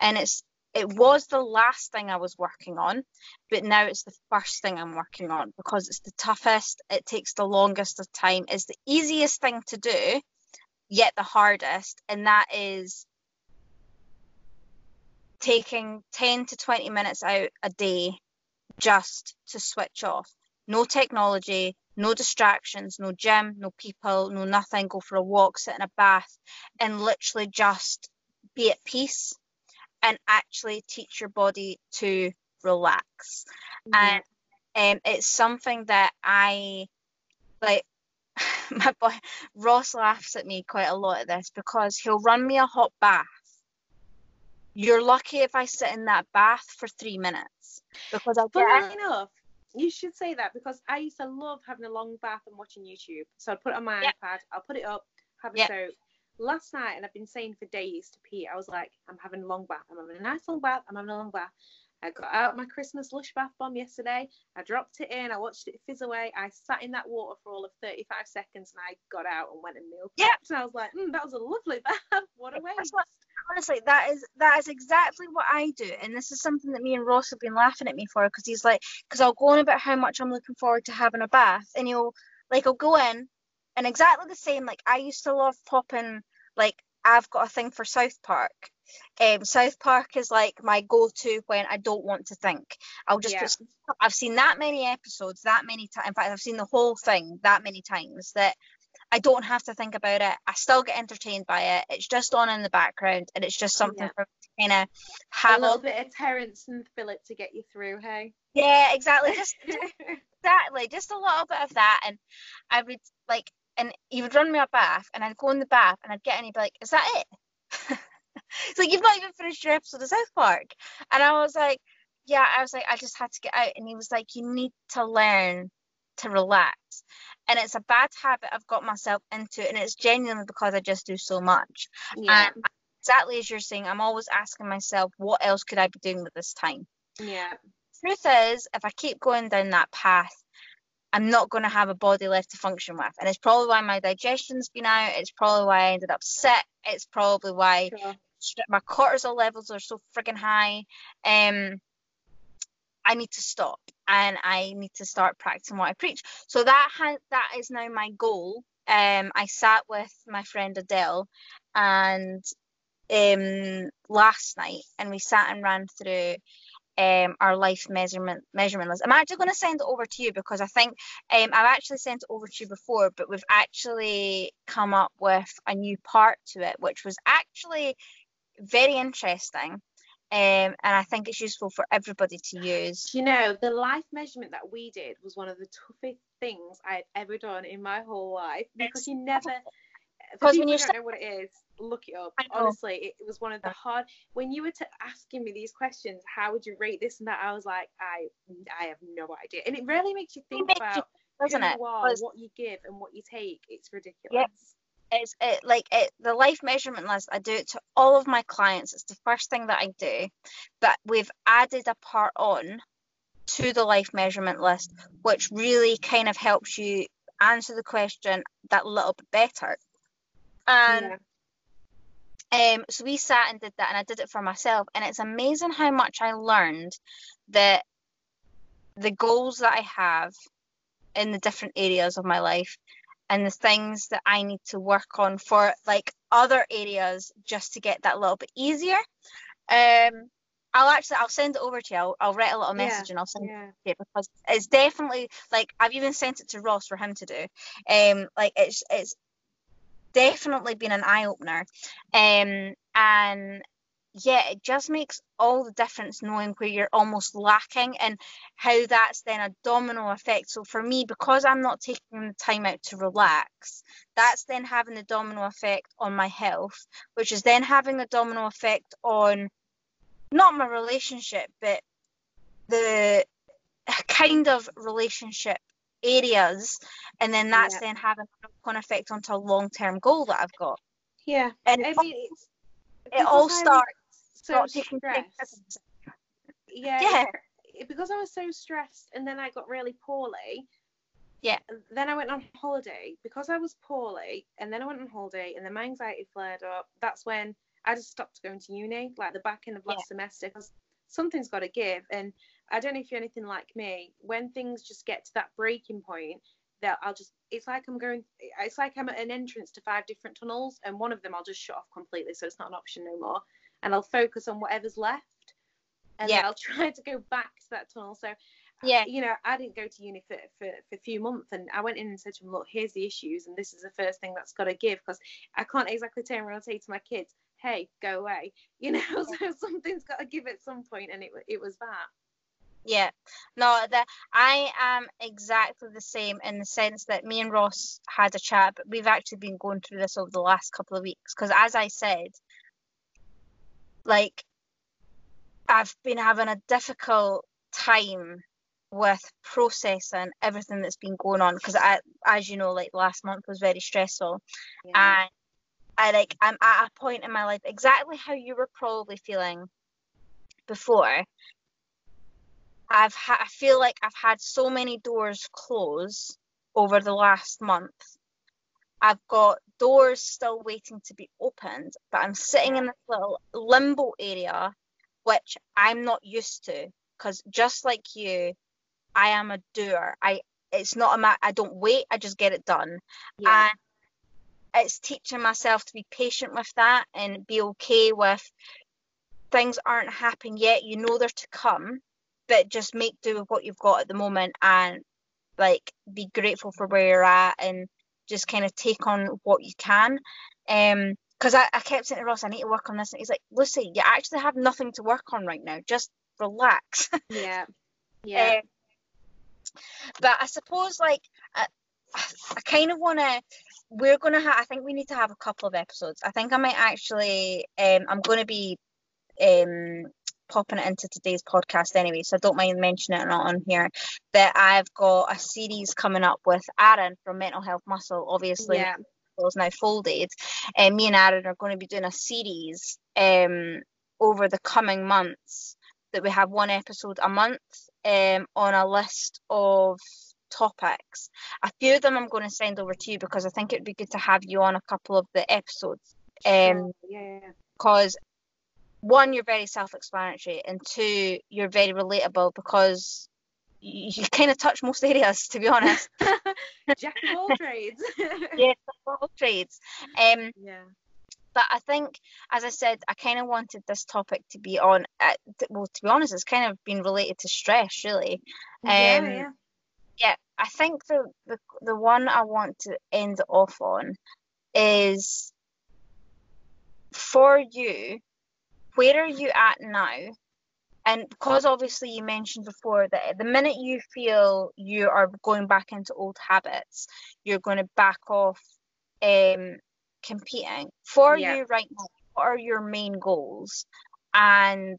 and it's it was the last thing I was working on, but now it's the first thing I'm working on because it's the toughest, it takes the longest of time, it's the easiest thing to do, yet the hardest, and that is taking 10 to 20 minutes out a day just to switch off. No technology, no distractions, no gym, no people, no nothing. Go for a walk, sit in a bath, and literally just be at peace and actually teach your body to relax. Mm-hmm. And um, it's something that I like. My boy Ross laughs at me quite a lot at this because he'll run me a hot bath. You're lucky if I sit in that bath for three minutes because I'll get. enough, you should say that because I used to love having a long bath and watching YouTube. So I'd put it on my yep. iPad, I'll put it up, have a yep. soak, last night, and I've been saying for days to Pete, I was like, I'm having a long bath. I'm having a nice long bath. I'm having a long bath. I got out my Christmas Lush bath bomb yesterday. I dropped it in. I watched it fizz away. I sat in that water for all of 35 seconds and I got out and went and meal prepped. Yeah. And I was like, mm, that was a lovely bath. What a waste. Honestly, that is that is exactly what I do, and this is something that me and Ross have been laughing at me for because he's like, because I'll go on about how much I'm looking forward to having a bath, and he'll like I'll go in and exactly the same. Like I used to love popping. Like I've got a thing for South Park. Um, South Park is like my go-to when I don't want to think. I'll just yeah. put. I've seen that many episodes, that many times. In fact, I've seen the whole thing that many times that I don't have to think about it. I still get entertained by it. It's just on in the background, and it's just something yeah. for kind of have a little bit of Terrance and Phillip to get you through. Hey. Yeah, exactly. Just, exactly. Just a little bit of that, and I would like and he would run me a bath and I'd go in the bath and I'd get in and he'd be like, Is that it? it's like you've not even finished your episode of South Park. And I was like, Yeah, I was like, I just had to get out and he was like, You need to learn to relax. And it's a bad habit I've got myself into and it's genuinely because I just do so much. Yeah. And exactly as you're saying, I'm always asking myself, what else could I be doing with this time? Yeah. Truth is, if I keep going down that path, I'm not going to have a body left to function with. And it's probably why my digestion's been out. It's probably why I ended up sick. It's probably why sure. my cortisol levels are so frigging high. Um, I need to stop and I need to start practicing what I preach. So that that is now my goal. Um, I sat with my friend Adele and um last night and we sat and ran through um, our life measurement measurement list. I'm actually going to send it over to you because I think um, I've actually sent it over to you before, but we've actually come up with a new part to it, which was actually very interesting. Um, and I think it's useful for everybody to use. You know, the life measurement that we did was one of the toughest things I had ever done in my whole life because you never because when you don't know what it is, look it up. Honestly, it, was one of the hard. When you were to asking me these questions, how would you rate this and that? I was like, I, I have no idea, and it really makes you think about you, doesn't who it? you are, what you give, and what you take. It's ridiculous. Yep. It's it, like it, the life measurement list. I do it to all of my clients. It's the first thing that I do, but we've added a part on to the life measurement list, which really kind of helps you answer the question that little bit better. And yeah. um, so we sat and did that, and I did it for myself. And it's amazing how much I learned that the goals that I have in the different areas of my life and the things that I need to work on for like other areas just to get that a little bit easier. Um, I'll actually I'll send it over to you. I'll, I'll write a little message Yeah, and I'll send yeah. it to you because it's definitely like I've even sent it to Ross for him to do. Um, like it's it's definitely been an eye opener. Um, and yeah, it just makes all the difference knowing where you're almost lacking and how that's then a domino effect. So for me, because I'm not taking the time out to relax, that's then having the domino effect on my health, which is then having a domino effect on not my relationship, but the kind of relationship areas, and then that's Yeah. then having an effect onto a long-term goal that I've got. Yeah. And I it, mean, it all because I was starts so not taking stressed. Yeah. Yeah. it- Because I was so stressed and then I got really poorly. Yeah. Then I went on holiday because I was poorly and then I went on holiday and then my anxiety flared up. That's when I just stopped going to uni, like the back end of last semester, because something's got to give. And I don't know if you're anything like me. When things just get to that breaking point, that I'll just it's like I'm going it's like I'm at an entrance to five different tunnels and one of them I'll just shut off completely so it's not an option no more and I'll focus on whatever's left and Yeah. I'll try to go back to that tunnel so Yeah. you know I didn't go to uni for, for, for a few months and I went in and said to them look here's the issues and this is the first thing that's got to give because I can't exactly turn around and say to my kids hey go away you know so something's got to give at some point and it, it was that Yeah, no, that I am exactly the same in the sense that me and Ross had a chat, but we've actually been going through this over the last couple of weeks. Because as I said, like I've been having a difficult time with processing everything that's been going on. Because I, as you know, like last month was very stressful, and I like I'm at a point in my life exactly how you were probably feeling before. I've ha- I feel like I've had so many doors close over the last month. I've got doors still waiting to be opened, but I'm sitting in this little limbo area, which I'm not used to. Because just like you, I am a doer. I it's not a matter. I don't wait. I just get it done yeah and it's teaching myself to be patient with that and be okay with things aren't happening yet you know they're to come but just make do with what you've got at the moment and like be grateful for where you're at and just kind of take on what you can um because I, I kept saying to Ross I need to work on this and he's like Lucy you actually have nothing to work on right now just relax yeah yeah Um, but I suppose like I, I kind of want to. We're gonna have. I think we need to have a couple of episodes. I think I might actually. Um, I'm going to be um popping it into today's podcast anyway, so I don't mind mentioning it on here. That I've got a series coming up with Aaron from Mental Health Muscle. Obviously, yeah is now folded. And me and Aaron are going to be doing a series um, over the coming months that we have one episode a month um, on a list of topics. A few of them I'm going to send over to you because I think it would be good to have you on a couple of the episodes. Um, yeah because one, you're very self-explanatory, and two, you're very relatable because you, you kind of touch most areas, to be honest. Jack of all trades. yeah, all trades. Um, Yeah. but I think, as I said, I kind of wanted this topic to be on. Uh, well, to be honest, it's kind of been related to stress, really. yeah, Um, yeah. Yeah, I think the, the the one I want to end off on is for you. Where are you at now? And because obviously you mentioned before that the minute you feel you are going back into old habits, you're going to back off um, competing. For Yeah. you right now, what are your main goals? And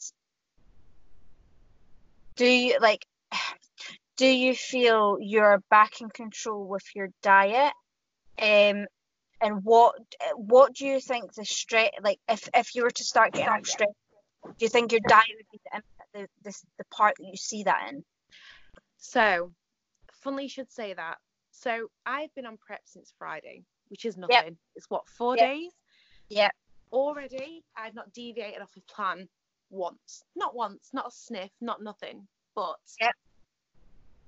do you like do you feel you're back in control with your diet? Um and what what do you think the stress like if if you were to start getting off stress, do you think your diet would be the the, the, the part that you see that in? So, funnily you should say that. So, I've been on prep since Friday, which is nothing. It's what, four Yep. days? Yep. Already, I've not deviated off a plan once. Not once, not a sniff, not nothing. But, Yep.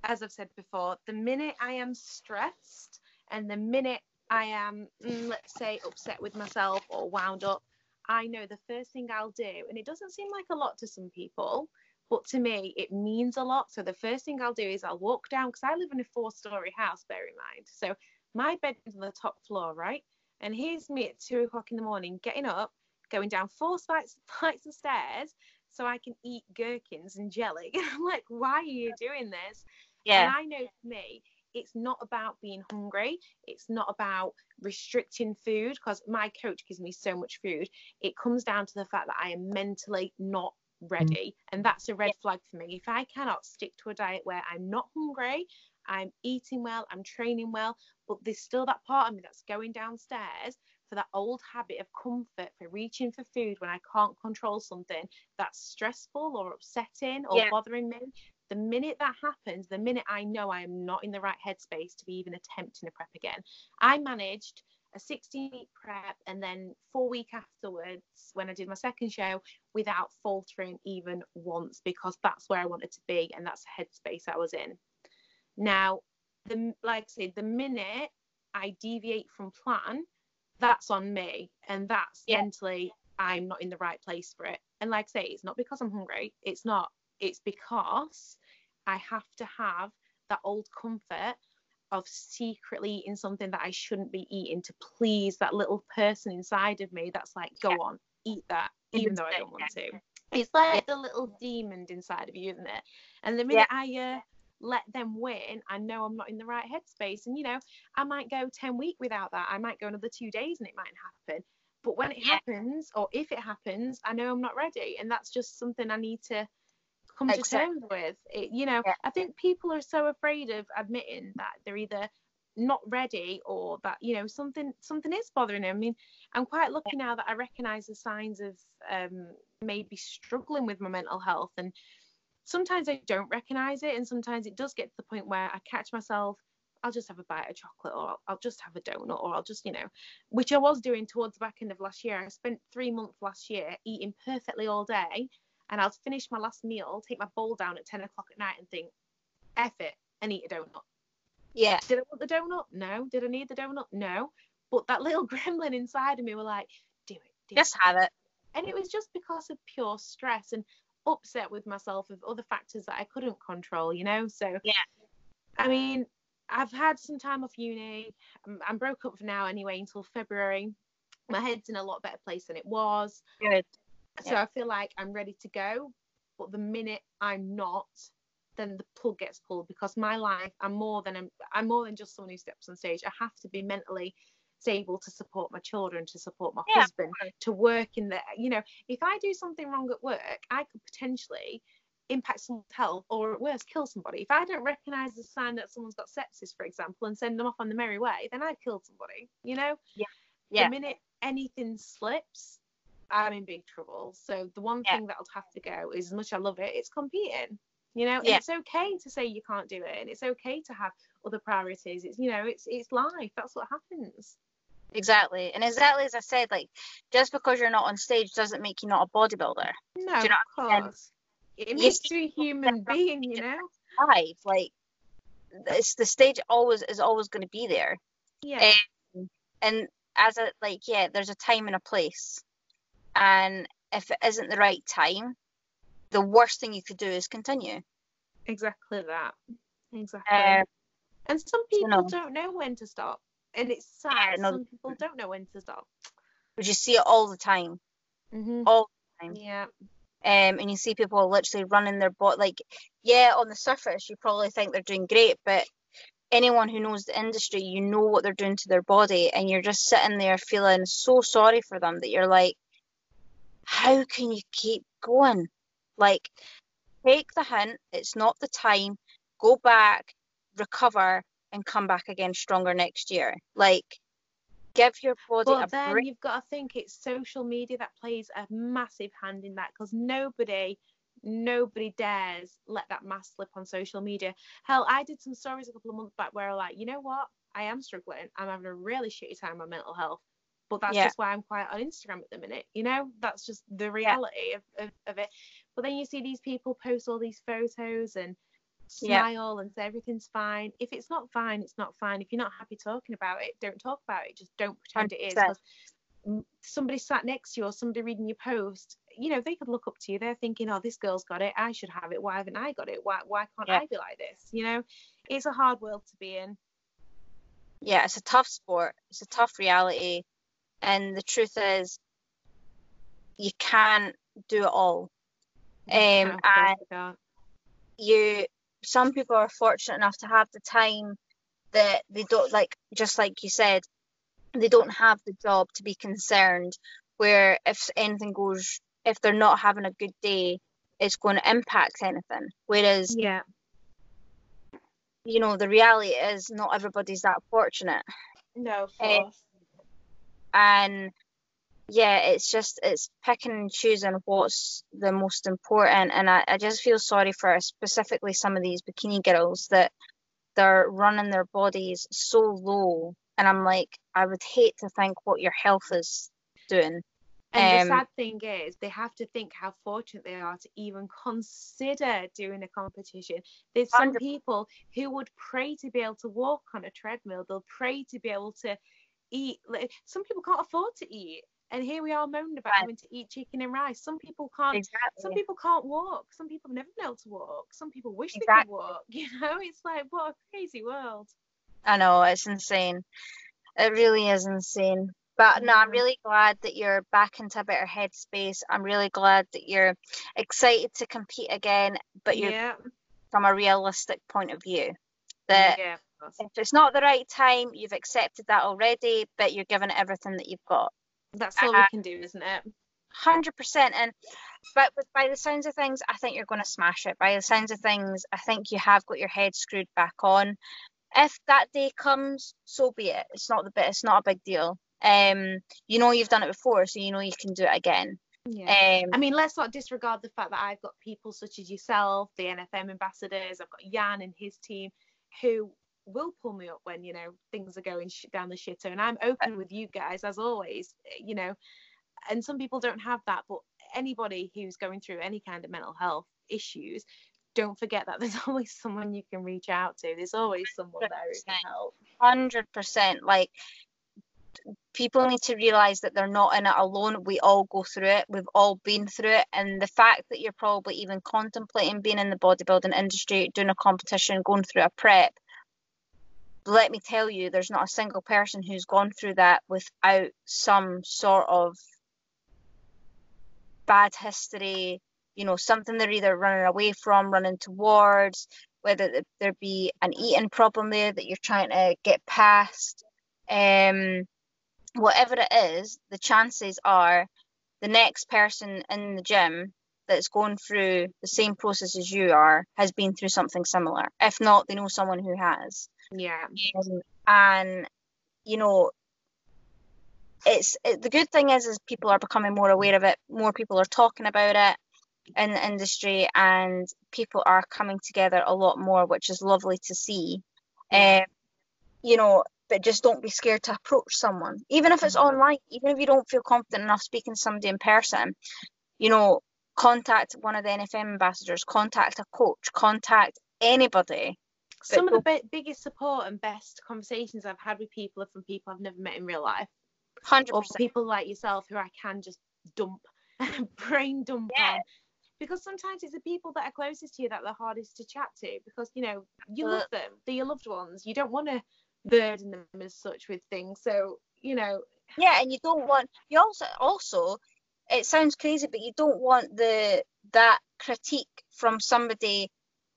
as I've said before, the minute I am stressed And the minute I am, mm, let's say, upset with myself or wound up, I know the first thing I'll do, and it doesn't seem like a lot to some people, but to me, it means a lot. So the first thing I'll do is I'll walk down because I live in a four-story house. Bear in mind, so my bedroom's on the top floor, right? And here's me at two o'clock in the morning, getting up, going down four flights, flights of stairs so I can eat gherkins and jelly. I'm like, why are you doing this? Yeah. And I know for me, it's not about being hungry. It's not about restricting food because my coach gives me so much food. It comes down to the fact that I am mentally not mm. ready. And that's a red flag for me. If I cannot stick to a diet where I'm not hungry, I'm eating well, I'm training well, but there's still that part of me that's going downstairs for that old habit of comfort for reaching for food when I can't control something that's stressful or upsetting or Yeah. bothering me. The minute that happens, the minute I know I am not in the right headspace to be even attempting a prep again, I managed a 16 week prep and then four week afterwards when I did my second show without faltering even once because that's where I wanted to be and that's the headspace I was in. Now, the like I said, the minute I deviate from plan, that's on me, and that's Yeah. mentally I'm not in the right place for it. And like I say, it's not because I'm hungry. It's not. It's because I have to have that old comfort of secretly eating something that I shouldn't be eating to please that little person inside of me that's like, go Yeah. on, eat that, Even though I don't want to. It's like the little demon inside of you, isn't it? And the minute I uh, let them win, I know I'm not in the right headspace. And you know, I might go 10 week without that. I might go another two days and it might happen. But when it Yeah. happens, or if it happens, I know I'm not ready. And that's just something I need to come Exactly. to terms with. It, you know, Yeah. I think people are so afraid of admitting that they're either not ready or that you know something something is bothering them. I mean, I'm quite lucky now that I recognise the signs of um, maybe struggling with my mental health, and sometimes I don't recognise it, and sometimes it does get to the point where I catch myself. I'll just have a bite of chocolate, or I'll, I'll just have a donut, or I'll just, you know, which I was doing towards the back end of last year. I spent three months last year eating perfectly all day, and I'll finish my last meal, take my bowl down at 10 o'clock at night, and think, F it, and eat a donut. Yeah. Did I want the donut? No. Did I need the donut? No. But that little gremlin inside of me were like, do it, do Just it. have it. And it was just because of pure stress and upset with myself of other factors that I couldn't control, you know? So, Yeah. I mean, I've had some time off uni. I'm, I'm broke up for now anyway until February. My head's in a lot better place than it was. Good. So I feel like I'm ready to go. But the minute I'm not, then the plug gets pulled because my life, I'm more than I'm, I'm more than just someone who steps on stage. I have to be mentally stable to support my children, to support my Yeah, husband, to work in the, you know, if I do something wrong at work, I could potentially impact someone's health or at worst kill somebody. If I don't recognize the sign that someone's got sepsis, for example, and send them off on the merry way, then I've killed somebody, you know? Yeah. Yeah. The minute anything slips, I'm in big trouble. So the one Yeah. thing that'll have to go is as much as I love it, it's competing. You know, Yeah. it's okay to say you can't do it, and it's okay to have other priorities. It's you know, it's it's life. That's what happens. Exactly. And exactly as I said, like just because you're not on stage doesn't make you not a bodybuilder. No, you know of what I mean? course. It makes you a human being, you know. Live, like it's the stage always is always going to be there. Yeah. Um, and as a like, yeah, there's a time and a place. And if it isn't the right time, the worst thing you could do is continue. Exactly that. Exactly. Um, and some you people know. don't know when to stop, and it's sad. Yeah, some people don't know when to stop. but you see it all the time, Mm-hmm. all the time. Yeah. Um, and you see people literally running their body. Like, yeah, on the surface, you probably think they're doing great, but anyone who knows the industry, you know what they're doing to their body, and you're just sitting there feeling so sorry for them that you're like, how can you keep going? Like, take the hint. It's not the time. Go back, recover, and come back again stronger next year. Like, give your body But then break. you've got to think it's social media that plays a massive hand in that because nobody, nobody dares let that mask slip on social media. Hell, I did some stories a couple of months back where I like, you know what? I am struggling. I'm having a really shitty time with my mental health. But that's Yeah. just why I'm quiet on Instagram at the minute. You know, that's just the reality of, of, of it. But then you see these people post all these photos and Yeah. smile and say everything's fine. If it's not fine, it's not fine. If you're not happy talking about it, don't talk about it. Just don't pretend it is. 100%. 'cause m- somebody sat next to you or somebody reading your post, you know, they could look up to you. They're thinking, oh, this girl's got it. I should have it. Why haven't I got it? Why, why can't Yeah. I be like this? You know, it's a hard world to be in. yeah, it's a tough sport. It's a tough reality. And the truth is, you can't do it all. Um, No, of course and we you, some people are fortunate enough to have the time that they don't like, just like you said, they don't have the job to be concerned. Where if anything goes, if they're not having a good day, it's going to impact anything. Whereas, yeah. you know, the reality is not everybody's that fortunate. No, of course. And yeah it's just it's picking and choosing what's the most important and I, I just feel sorry for specifically some of these bikini girls that they're running their bodies so low and i'm like i would hate to think what your health is doing And the Um, sad thing is, they have to think how fortunate they are to even consider doing a competition. There's some 100. people who would pray to be able to walk on a treadmill. They'll pray to be able to eat. like, Some people can't afford to eat, and here we are moaning about Right. having to eat chicken and rice. Some people can't. exactly Some people can't walk. Some people have never been able to walk. Some people wish they could walk. You know, it's like what a crazy world. I know it's insane. It really is insane. But no, I'm really glad that you're back into a better headspace. I'm really glad that you're excited to compete again, but you're yeah. from a realistic point of view. That yeah. If it's not the right time, you've accepted that already, but you're giving it everything that you've got. That's all we uh, can do, isn't it? Hundred percent. And but but by the sounds of things, I think you're going to smash it. By the sounds of things, I think you have got your head screwed back on. If that day comes, so be it. It's not the bit. It's not a big deal. Um, you know you've done it before, so you know you can do it again. Yeah. Um, I mean, let's not disregard the fact that I've got people such as yourself, the NFM ambassadors. I've got Jan and his team who will pull me up when you know things are going sh- down the shitter, and I'm open with you guys as always. Eh, you know, and some people don't have that, but anybody who's going through any kind of mental health issues, don't forget that there's always someone you can reach out to. There's always someone there who can help. hundred percent. Like people need to realize that they're not in it alone. We all go through it. We've all been through it. And the fact that you're probably even contemplating being in the bodybuilding industry, doing a competition, going through a prep, let me tell you, there's not a single person who's gone through that without some sort of bad history, you know, something they're either running away from, running towards, whether there be an eating problem there that you're trying to get past. Um, whatever it is, the chances are the next person in the gym that's going through the same process as you are has been through something similar. If not, they know someone who has. Yeah. Um, and you know, it's it, the good thing is is people are becoming more aware of it. More people are talking about it in the industry, and people are coming together a lot more, which is lovely to see. Um, you know, but just don't be scared to approach someone, even if it's Mhm. online, even if you don't feel confident enough speaking to somebody in person. You know, contact one of the NFM ambassadors, contact a coach, contact anybody. Some of the biggest support and best conversations I've had with people are from people I've never met in real life. Hundred or people like yourself who I can just dump, brain dump Yeah. on. Because sometimes it's the people that are closest to you that are the hardest to chat to because, you know, you uh. love them. They're your loved ones. You don't want to burden them as such with things. So, you know, Yeah, and you don't want you also also it sounds crazy, but you don't want the that critique from somebody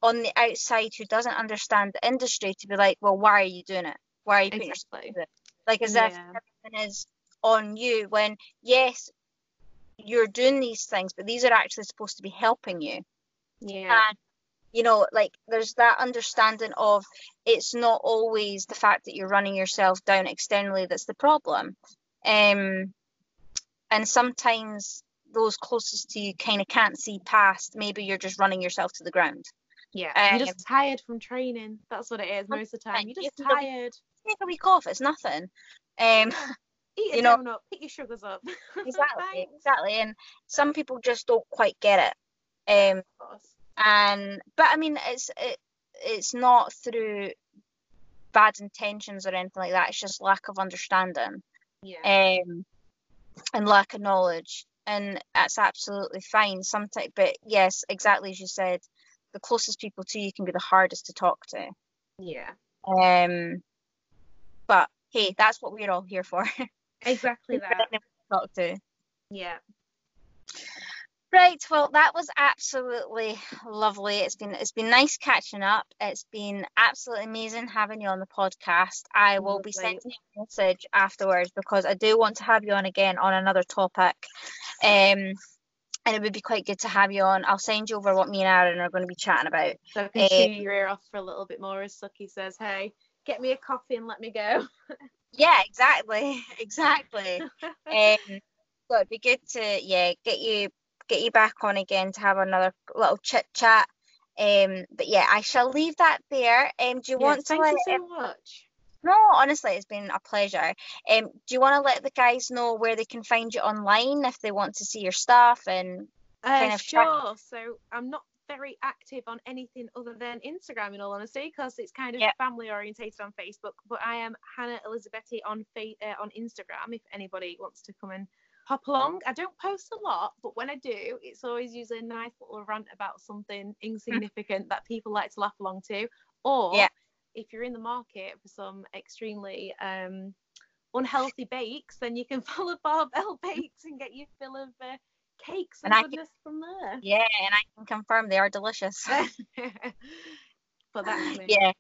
on the outside who doesn't understand the industry to be like, well, why are you doing it? Why are you putting yourself exactly. it? Like as if everything is on you when yes, you're doing these things, but these are actually supposed to be helping you. Yeah. And you know, like there's that understanding of it's not always the fact that you're running yourself down externally that's the problem. Um, and sometimes those closest to you kind of can't see past. Maybe you're just running yourself to the ground. Yeah. um, You're just tired from training. That's what it is most of the time. You're just tired. Take a week off. It's nothing. Um, Eat you know- donut. Pick your sugars up. exactly, exactly. And some people just don't quite get it. Um, and but I mean, it's it, it's not through bad intentions or anything like that. It's just lack of understanding Yeah. um, and lack of knowledge, and that's absolutely fine. Sometimes, but yes, exactly as you said, the closest people to you can be the hardest to talk to. yeah. Um, but hey, that's what we're all here for. Exactly that. to talk to. Yeah. Right, well, that was absolutely lovely. It's been it's been nice catching up. It's been absolutely amazing having you on the podcast. I will be sending you a message afterwards because I do want to have you on again on another topic. Um, and it would be quite good to have you on. I'll send you over what me and Aaron are going to be chatting about. So I can Eh, chew your ear off for a little bit more as Suki says, hey, get me a coffee and let me go. Yeah, exactly, exactly. um, so it'd be good to yeah get you get you back on again to have another little chit chat. Um, but yeah, I shall leave that there. Um, do you Yeah, want to thank you so much. No, honestly, it's been a pleasure. Um, do you want to let the guys know where they can find you online if they want to see your stuff and Uh, kind of chat- sure. So I'm not very active on anything other than Instagram, in all honesty, because it's kind of Yeah. family orientated on Facebook. But I am Hannah Elizabethi on fa- uh, on Instagram. If anybody wants to come and hop along, I don't post a lot, but when I do, it's always usually a nice little rant about something insignificant that people like to laugh along to. Or Yeah. If you're in the market for some extremely um, unhealthy bakes, then you can follow Barbell Bakes and get your fill of uh, cakes and, And I can- goodness from there. yeah, and I can confirm they are delicious. but that's me. yeah.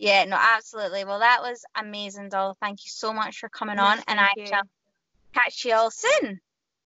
Yeah, no, absolutely. Well, that was amazing, doll. Thank you so much for coming No, on, and I you. shall catch you all soon.